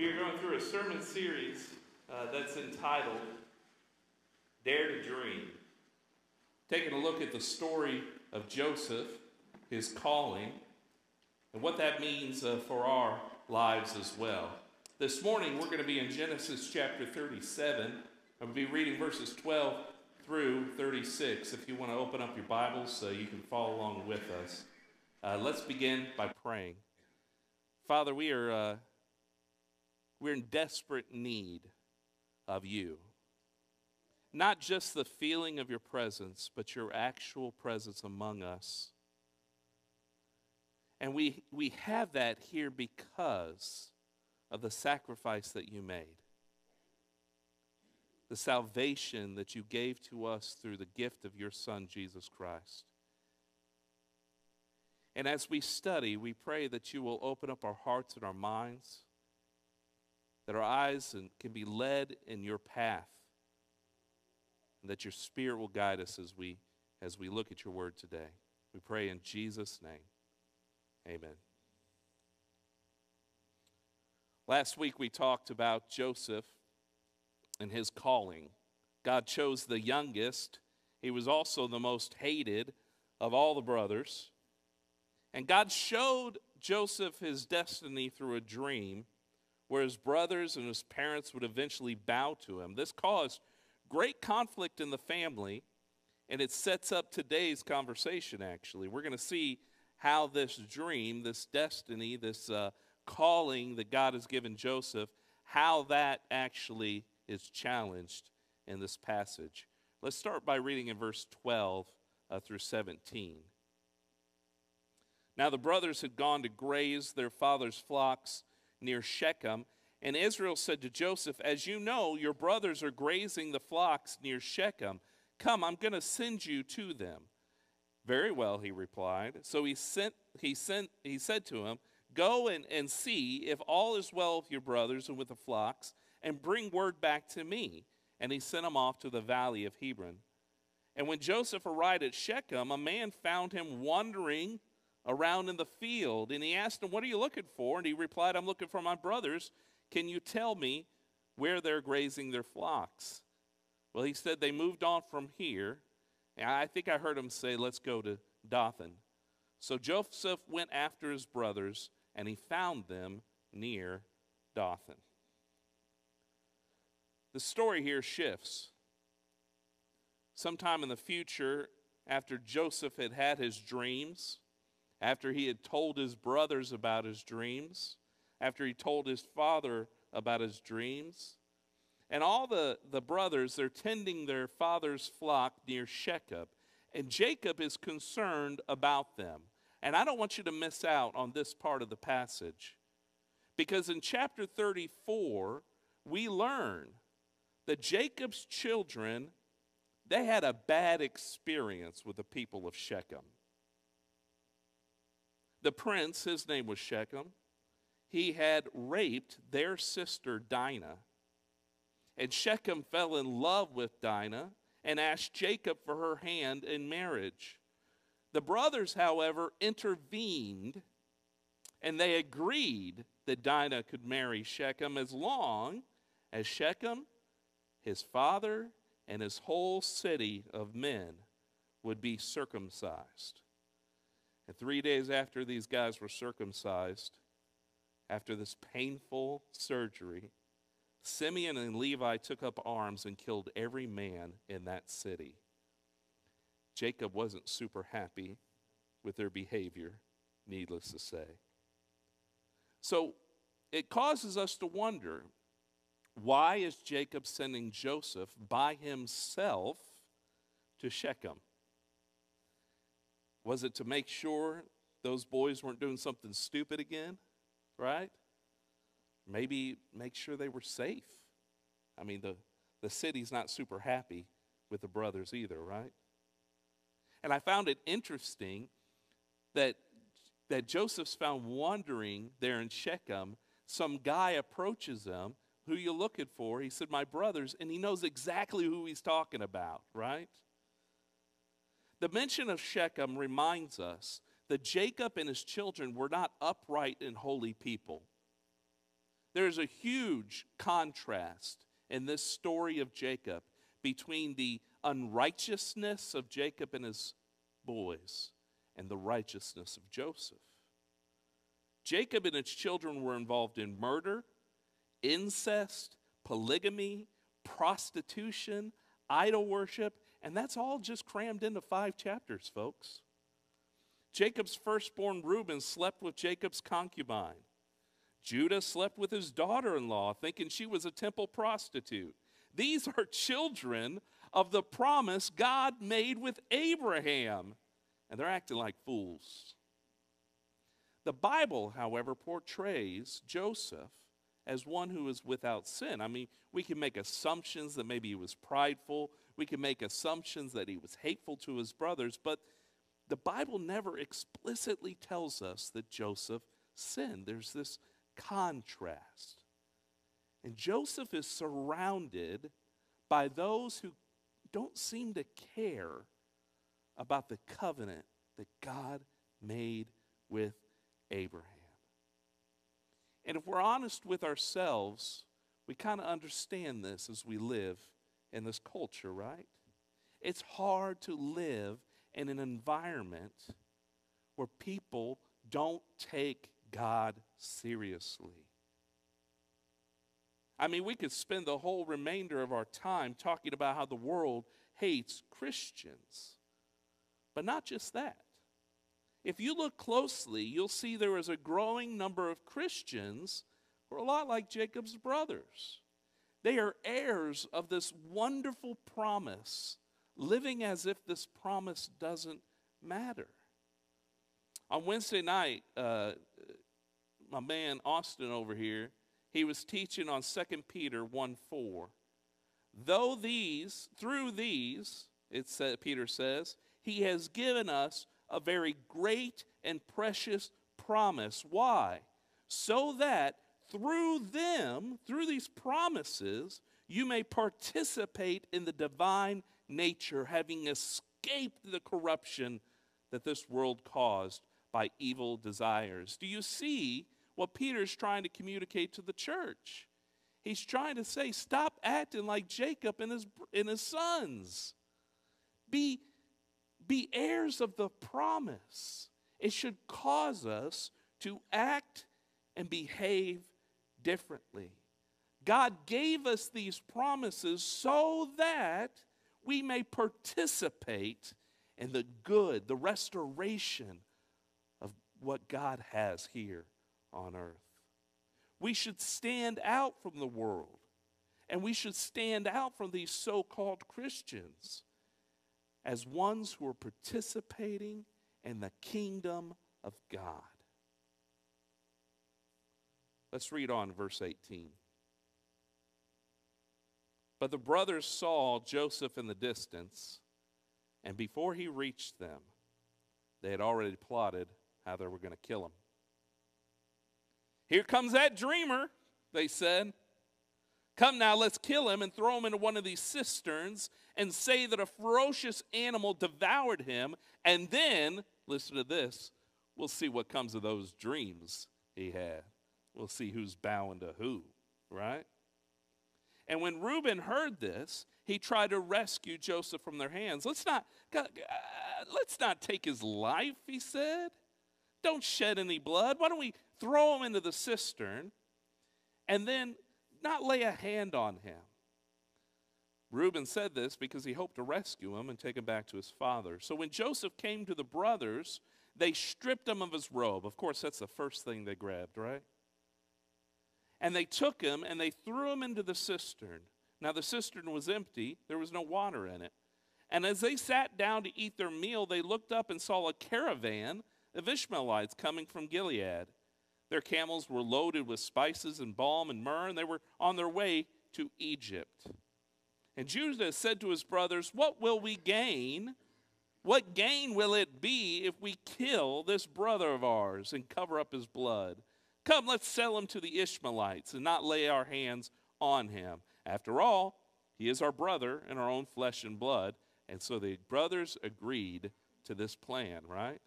We are going through a sermon series uh, that's entitled Dare to Dream. Taking a look at the story of Joseph, his calling, and what that means uh, for our lives as well. This morning, we're going to be in Genesis chapter 37. I'm going to be reading verses 12 through 36. If you want to open up your Bibles so you can follow along with us. Uh, let's begin by praying. Father, we are uh, we're in desperate need of you. Not just the feeling of your presence, but your actual presence among us. And we, we have that here because of the sacrifice that you made, the salvation that you gave to us through the gift of your Son, Jesus Christ. And as we study, we pray that you will open up our hearts and our minds that our eyes can be led in your path, and that your spirit will guide us as we, as we look at your word today. We pray in Jesus' name. Amen. Last week we talked about Joseph and his calling. God chose the youngest. He was also the most hated of all the brothers. And God showed Joseph his destiny through a dream where his brothers and his parents would eventually bow to him. This caused great conflict in the family, and it sets up today's conversation, actually. We're going to see how this dream, this destiny, this uh, calling that God has given Joseph, how that actually is challenged in this passage. Let's start by reading in verse 12 uh, through 17. Now the brothers had gone to graze their father's flocks near Shechem. And Israel said to Joseph, As you know, your brothers are grazing the flocks near Shechem. Come, I'm going to send you to them. Very well, he replied. So he sent he sent he said to him, Go and, and see if all is well with your brothers and with the flocks, and bring word back to me. And he sent him off to the valley of Hebron. And when Joseph arrived at Shechem, a man found him wandering around in the field. And he asked him, What are you looking for? And he replied, I'm looking for my brothers. Can you tell me where they're grazing their flocks? Well, he said they moved on from here. And I think I heard him say, Let's go to Dothan. So Joseph went after his brothers, and he found them near Dothan. The story here shifts. Sometime in the future, after Joseph had had his dreams, after he had told his brothers about his dreams, after he told his father about his dreams. And all the, the brothers, they're tending their father's flock near Shechem. And Jacob is concerned about them. And I don't want you to miss out on this part of the passage. Because in chapter 34, we learn that Jacob's children, they had a bad experience with the people of Shechem. The prince, his name was Shechem, he had raped their sister Dinah. And Shechem fell in love with Dinah and asked Jacob for her hand in marriage. The brothers, however, intervened and they agreed that Dinah could marry Shechem as long as Shechem, his father, and his whole city of men would be circumcised. And three days after these guys were circumcised, after this painful surgery, Simeon and Levi took up arms and killed every man in that city. Jacob wasn't super happy with their behavior, needless to say. So it causes us to wonder why is Jacob sending Joseph by himself to Shechem? Was it to make sure those boys weren't doing something stupid again? Right? Maybe make sure they were safe. I mean, the, the city's not super happy with the brothers either, right? And I found it interesting that, that Joseph's found wandering there in Shechem. Some guy approaches them. Who you looking for? He said, My brothers. And he knows exactly who he's talking about, right? The mention of Shechem reminds us that Jacob and his children were not upright and holy people. There's a huge contrast in this story of Jacob between the unrighteousness of Jacob and his boys and the righteousness of Joseph. Jacob and his children were involved in murder, incest, polygamy, prostitution, idol worship, and that's all just crammed into five chapters, folks. Jacob's firstborn Reuben slept with Jacob's concubine. Judah slept with his daughter in law, thinking she was a temple prostitute. These are children of the promise God made with Abraham, and they're acting like fools. The Bible, however, portrays Joseph as one who is without sin. I mean, we can make assumptions that maybe he was prideful, we can make assumptions that he was hateful to his brothers, but the Bible never explicitly tells us that Joseph sinned. There's this contrast. And Joseph is surrounded by those who don't seem to care about the covenant that God made with Abraham. And if we're honest with ourselves, we kind of understand this as we live in this culture, right? It's hard to live in an environment where people don't take God seriously. I mean, we could spend the whole remainder of our time talking about how the world hates Christians. But not just that. If you look closely, you'll see there is a growing number of Christians who are a lot like Jacob's brothers. They are heirs of this wonderful promise, living as if this promise doesn't matter. On Wednesday night, uh, my man Austin over here, he was teaching on 2 Peter 1 4. Though these, through these, it said, Peter says, he has given us a very great and precious promise. Why? So that through them, through these promises, you may participate in the divine nature, having escaped the corruption that this world caused by evil desires. Do you see what Peter's trying to communicate to the church? He's trying to say, stop acting like Jacob and his, and his sons. Be, be heirs of the promise. It should cause us to act and behave differently. God gave us these promises so that we may participate in the good, the restoration of what God has here on earth. We should stand out from the world, and we should stand out from these so called Christians as ones who are participating in the kingdom of God. Let's read on verse 18. But the brothers saw Joseph in the distance, and before he reached them, they had already plotted how they were going to kill him. Here comes that dreamer, they said. Come now, let's kill him and throw him into one of these cisterns and say that a ferocious animal devoured him. And then, listen to this, we'll see what comes of those dreams he had. We'll see who's bowing to who, right? And when Reuben heard this, he tried to rescue Joseph from their hands. Let's not, uh, let's not take his life, he said. Don't shed any blood. Why don't we throw him into the cistern and then not lay a hand on him? Reuben said this because he hoped to rescue him and take him back to his father. So when Joseph came to the brothers, they stripped him of his robe. Of course, that's the first thing they grabbed, right? And they took him and they threw him into the cistern. Now, the cistern was empty, there was no water in it. And as they sat down to eat their meal, they looked up and saw a caravan of Ishmaelites coming from Gilead. Their camels were loaded with spices and balm and myrrh, and they were on their way to Egypt. And Judah said to his brothers, What will we gain? What gain will it be if we kill this brother of ours and cover up his blood? Come, let's sell him to the Ishmaelites and not lay our hands on him. After all, he is our brother in our own flesh and blood. And so the brothers agreed to this plan, right?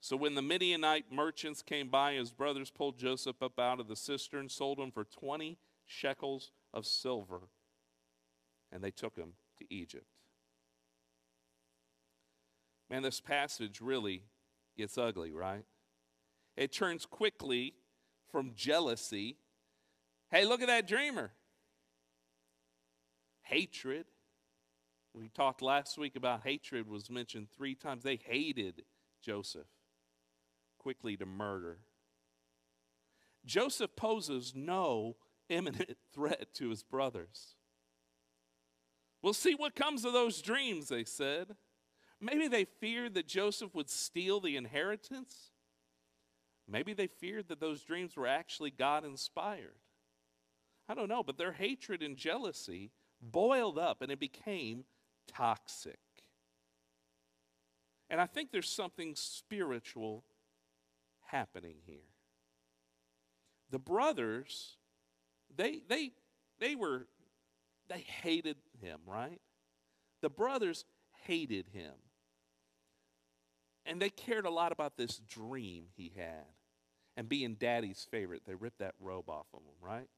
So when the Midianite merchants came by, his brothers pulled Joseph up out of the cistern, sold him for 20 shekels of silver, and they took him to Egypt. Man, this passage really gets ugly, right? It turns quickly from jealousy. Hey, look at that dreamer. Hatred. We talked last week about hatred was mentioned three times. They hated Joseph quickly to murder. Joseph poses no imminent threat to his brothers. We'll see what comes of those dreams, they said. Maybe they feared that Joseph would steal the inheritance. Maybe they feared that those dreams were actually God inspired. I don't know, but their hatred and jealousy boiled up and it became toxic. And I think there's something spiritual happening here. The brothers, they they they were they hated him, right? The brothers hated him. And they cared a lot about this dream he had and being daddy's favorite. They ripped that robe off of him, right?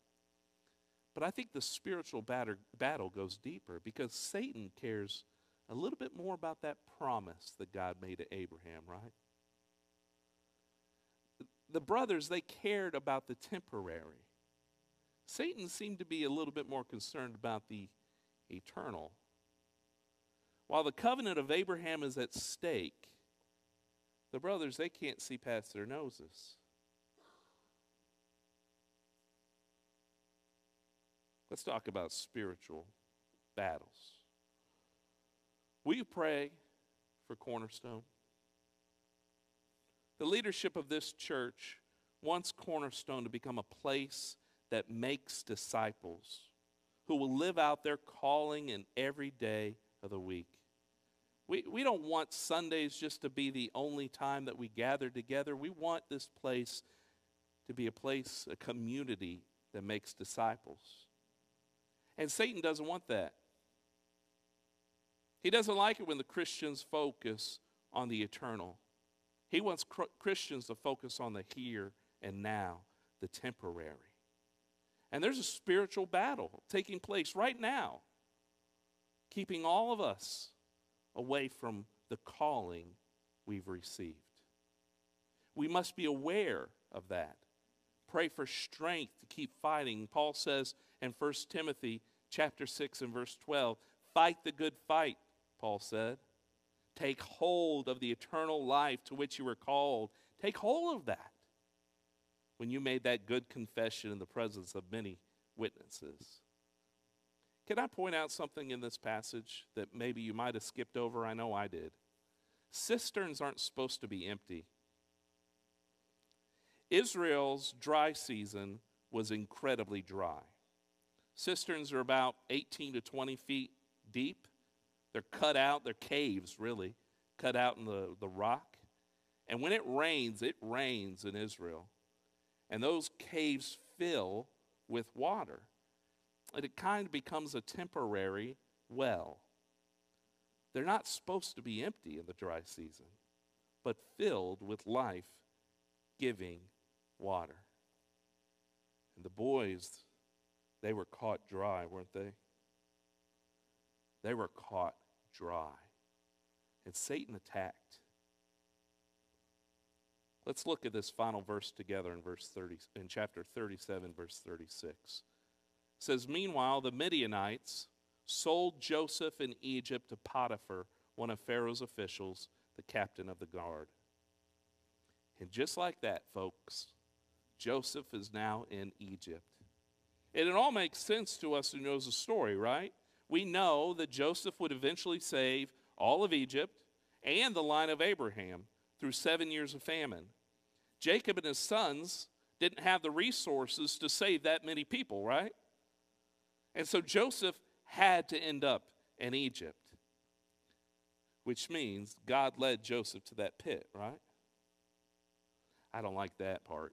But I think the spiritual batter, battle goes deeper because Satan cares a little bit more about that promise that God made to Abraham, right? the brothers, they cared about the temporary. Satan seemed to be a little bit more concerned about the eternal. While the covenant of Abraham is at stake, the brothers, they can't see past their noses. Let's talk about spiritual battles. Will you pray for Cornerstone? The leadership of this church wants Cornerstone to become a place that makes disciples who will live out their calling in every day of the week. We, we don't want Sundays just to be the only time that we gather together. We want this place to be a place, a community that makes disciples. And Satan doesn't want that. He doesn't like it when the Christians focus on the eternal. He wants Christians to focus on the here and now, the temporary. And there's a spiritual battle taking place right now, keeping all of us away from the calling we've received. We must be aware of that. Pray for strength to keep fighting. Paul says in 1 Timothy chapter 6 and verse 12, fight the good fight, Paul said. Take hold of the eternal life to which you were called. Take hold of that when you made that good confession in the presence of many witnesses. Can I point out something in this passage that maybe you might have skipped over? I know I did. Cisterns aren't supposed to be empty. Israel's dry season was incredibly dry. Cisterns are about 18 to 20 feet deep. They're cut out, they're caves, really, cut out in the, the rock. And when it rains, it rains in Israel. And those caves fill with water. And it kind of becomes a temporary well. They're not supposed to be empty in the dry season, but filled with life giving water. And the boys, they were caught dry, weren't they? They were caught dry. And Satan attacked. Let's look at this final verse together in verse 30 in chapter 37 verse 36. It says meanwhile the Midianites sold Joseph in Egypt to Potiphar, one of Pharaoh's officials, the captain of the guard. And just like that, folks, Joseph is now in Egypt. And it all makes sense to us who knows the story, right? we know that Joseph would eventually save all of Egypt and the line of Abraham through seven years of famine. Jacob and his sons didn't have the resources to save that many people, right? And so Joseph had to end up in Egypt, which means God led Joseph to that pit, right? I don't like that part.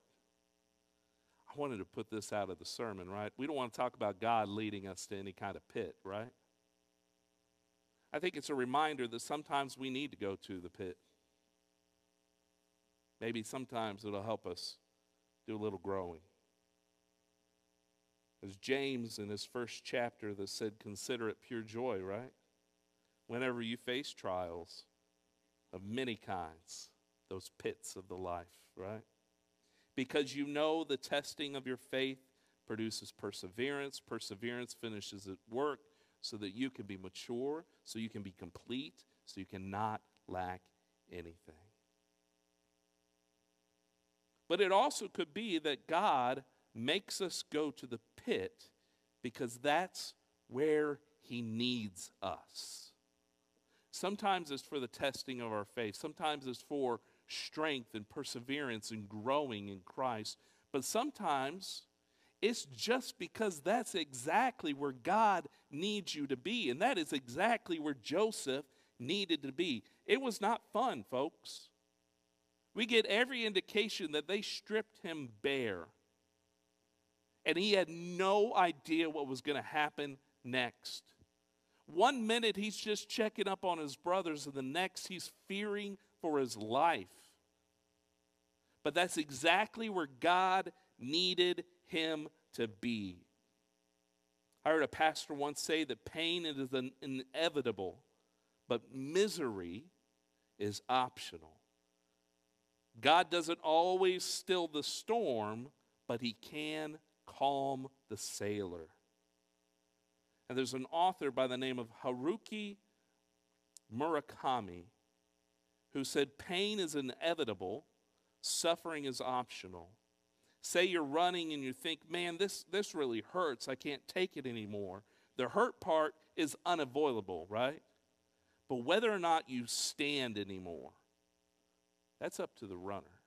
I wanted to put this out of the sermon, right? We don't want to talk about God leading us to any kind of pit, right? I think it's a reminder that sometimes we need to go to the pit. Maybe sometimes it'll help us do a little growing. As James in his first chapter that said, Consider it pure joy, right? Whenever you face trials of many kinds, those pits of the life, right? Because you know the testing of your faith produces perseverance. Perseverance finishes at work so that you can be mature, so you can be complete, so you cannot lack anything. But it also could be that God makes us go to the pit because that's where He needs us. Sometimes it's for the testing of our faith, sometimes it's for strength and perseverance and growing in Christ, but sometimes it's just because that's exactly where God needs you to be. And that is exactly where Joseph needed to be. It was not fun, folks. We get every indication that they stripped him bare. And he had no idea what was going to happen next. One minute he's just checking up on his brothers, and the next he's fearing for his life. But that's exactly where God needed him to be. I heard a pastor once say that pain is inevitable, but misery is optional. God doesn't always still the storm, but He can calm the sailor. And there's an author by the name of Haruki Murakami who said, Pain is inevitable, suffering is optional. Say you're running and you think, man, this, this really hurts. I can't take it anymore. The hurt part is unavoidable, right? But whether or not you stand anymore, that's up to the runner.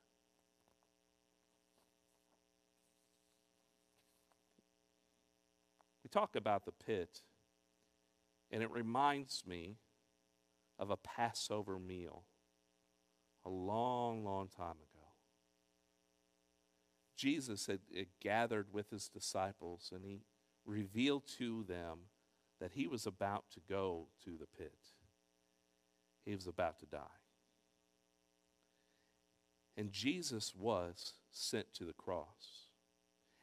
We talk about the pit, and it reminds me of a Passover meal a long, long time ago. Jesus had, had gathered with his disciples and he revealed to them that he was about to go to the pit. He was about to die. And Jesus was sent to the cross.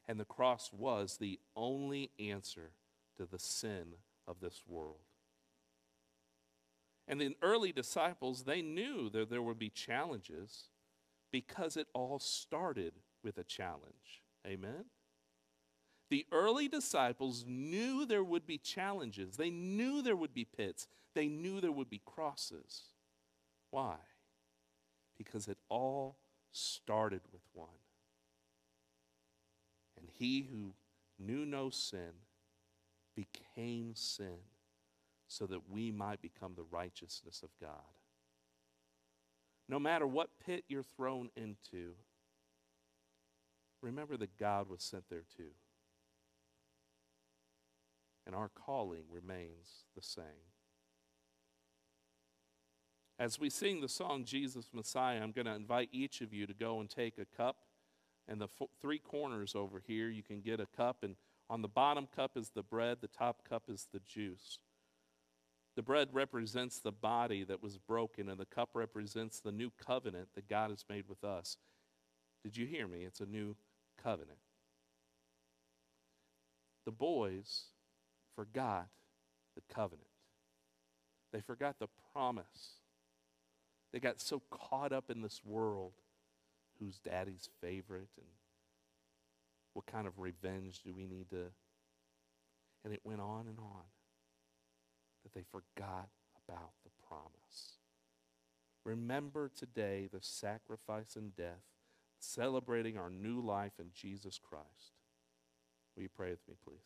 And the cross was the only answer to the sin of this world. And the early disciples, they knew that there would be challenges because it all started with a challenge. Amen? The early disciples knew there would be challenges. They knew there would be pits. They knew there would be crosses. Why? Because it all started with one. And he who knew no sin became sin so that we might become the righteousness of God. No matter what pit you're thrown into, remember that God was sent there too. And our calling remains the same. As we sing the song Jesus Messiah, I'm going to invite each of you to go and take a cup. And the f- three corners over here, you can get a cup. And on the bottom cup is the bread, the top cup is the juice. The bread represents the body that was broken, and the cup represents the new covenant that God has made with us. Did you hear me? It's a new covenant. The boys forgot the covenant, they forgot the promise. They got so caught up in this world who's daddy's favorite and what kind of revenge do we need to. And it went on and on that they forgot about the promise. Remember today the sacrifice and death celebrating our new life in Jesus Christ. Will you pray with me, please?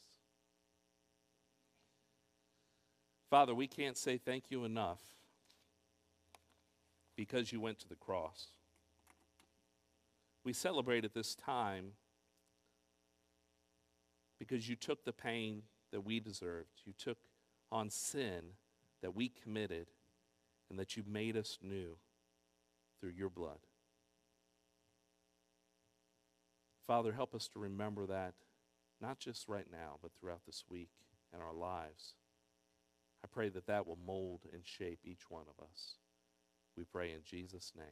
Father, we can't say thank you enough because you went to the cross. We celebrate at this time because you took the pain that we deserved. You took on sin that we committed and that you made us new through your blood. Father, help us to remember that not just right now, but throughout this week and our lives. I pray that that will mold and shape each one of us. We pray in Jesus' name.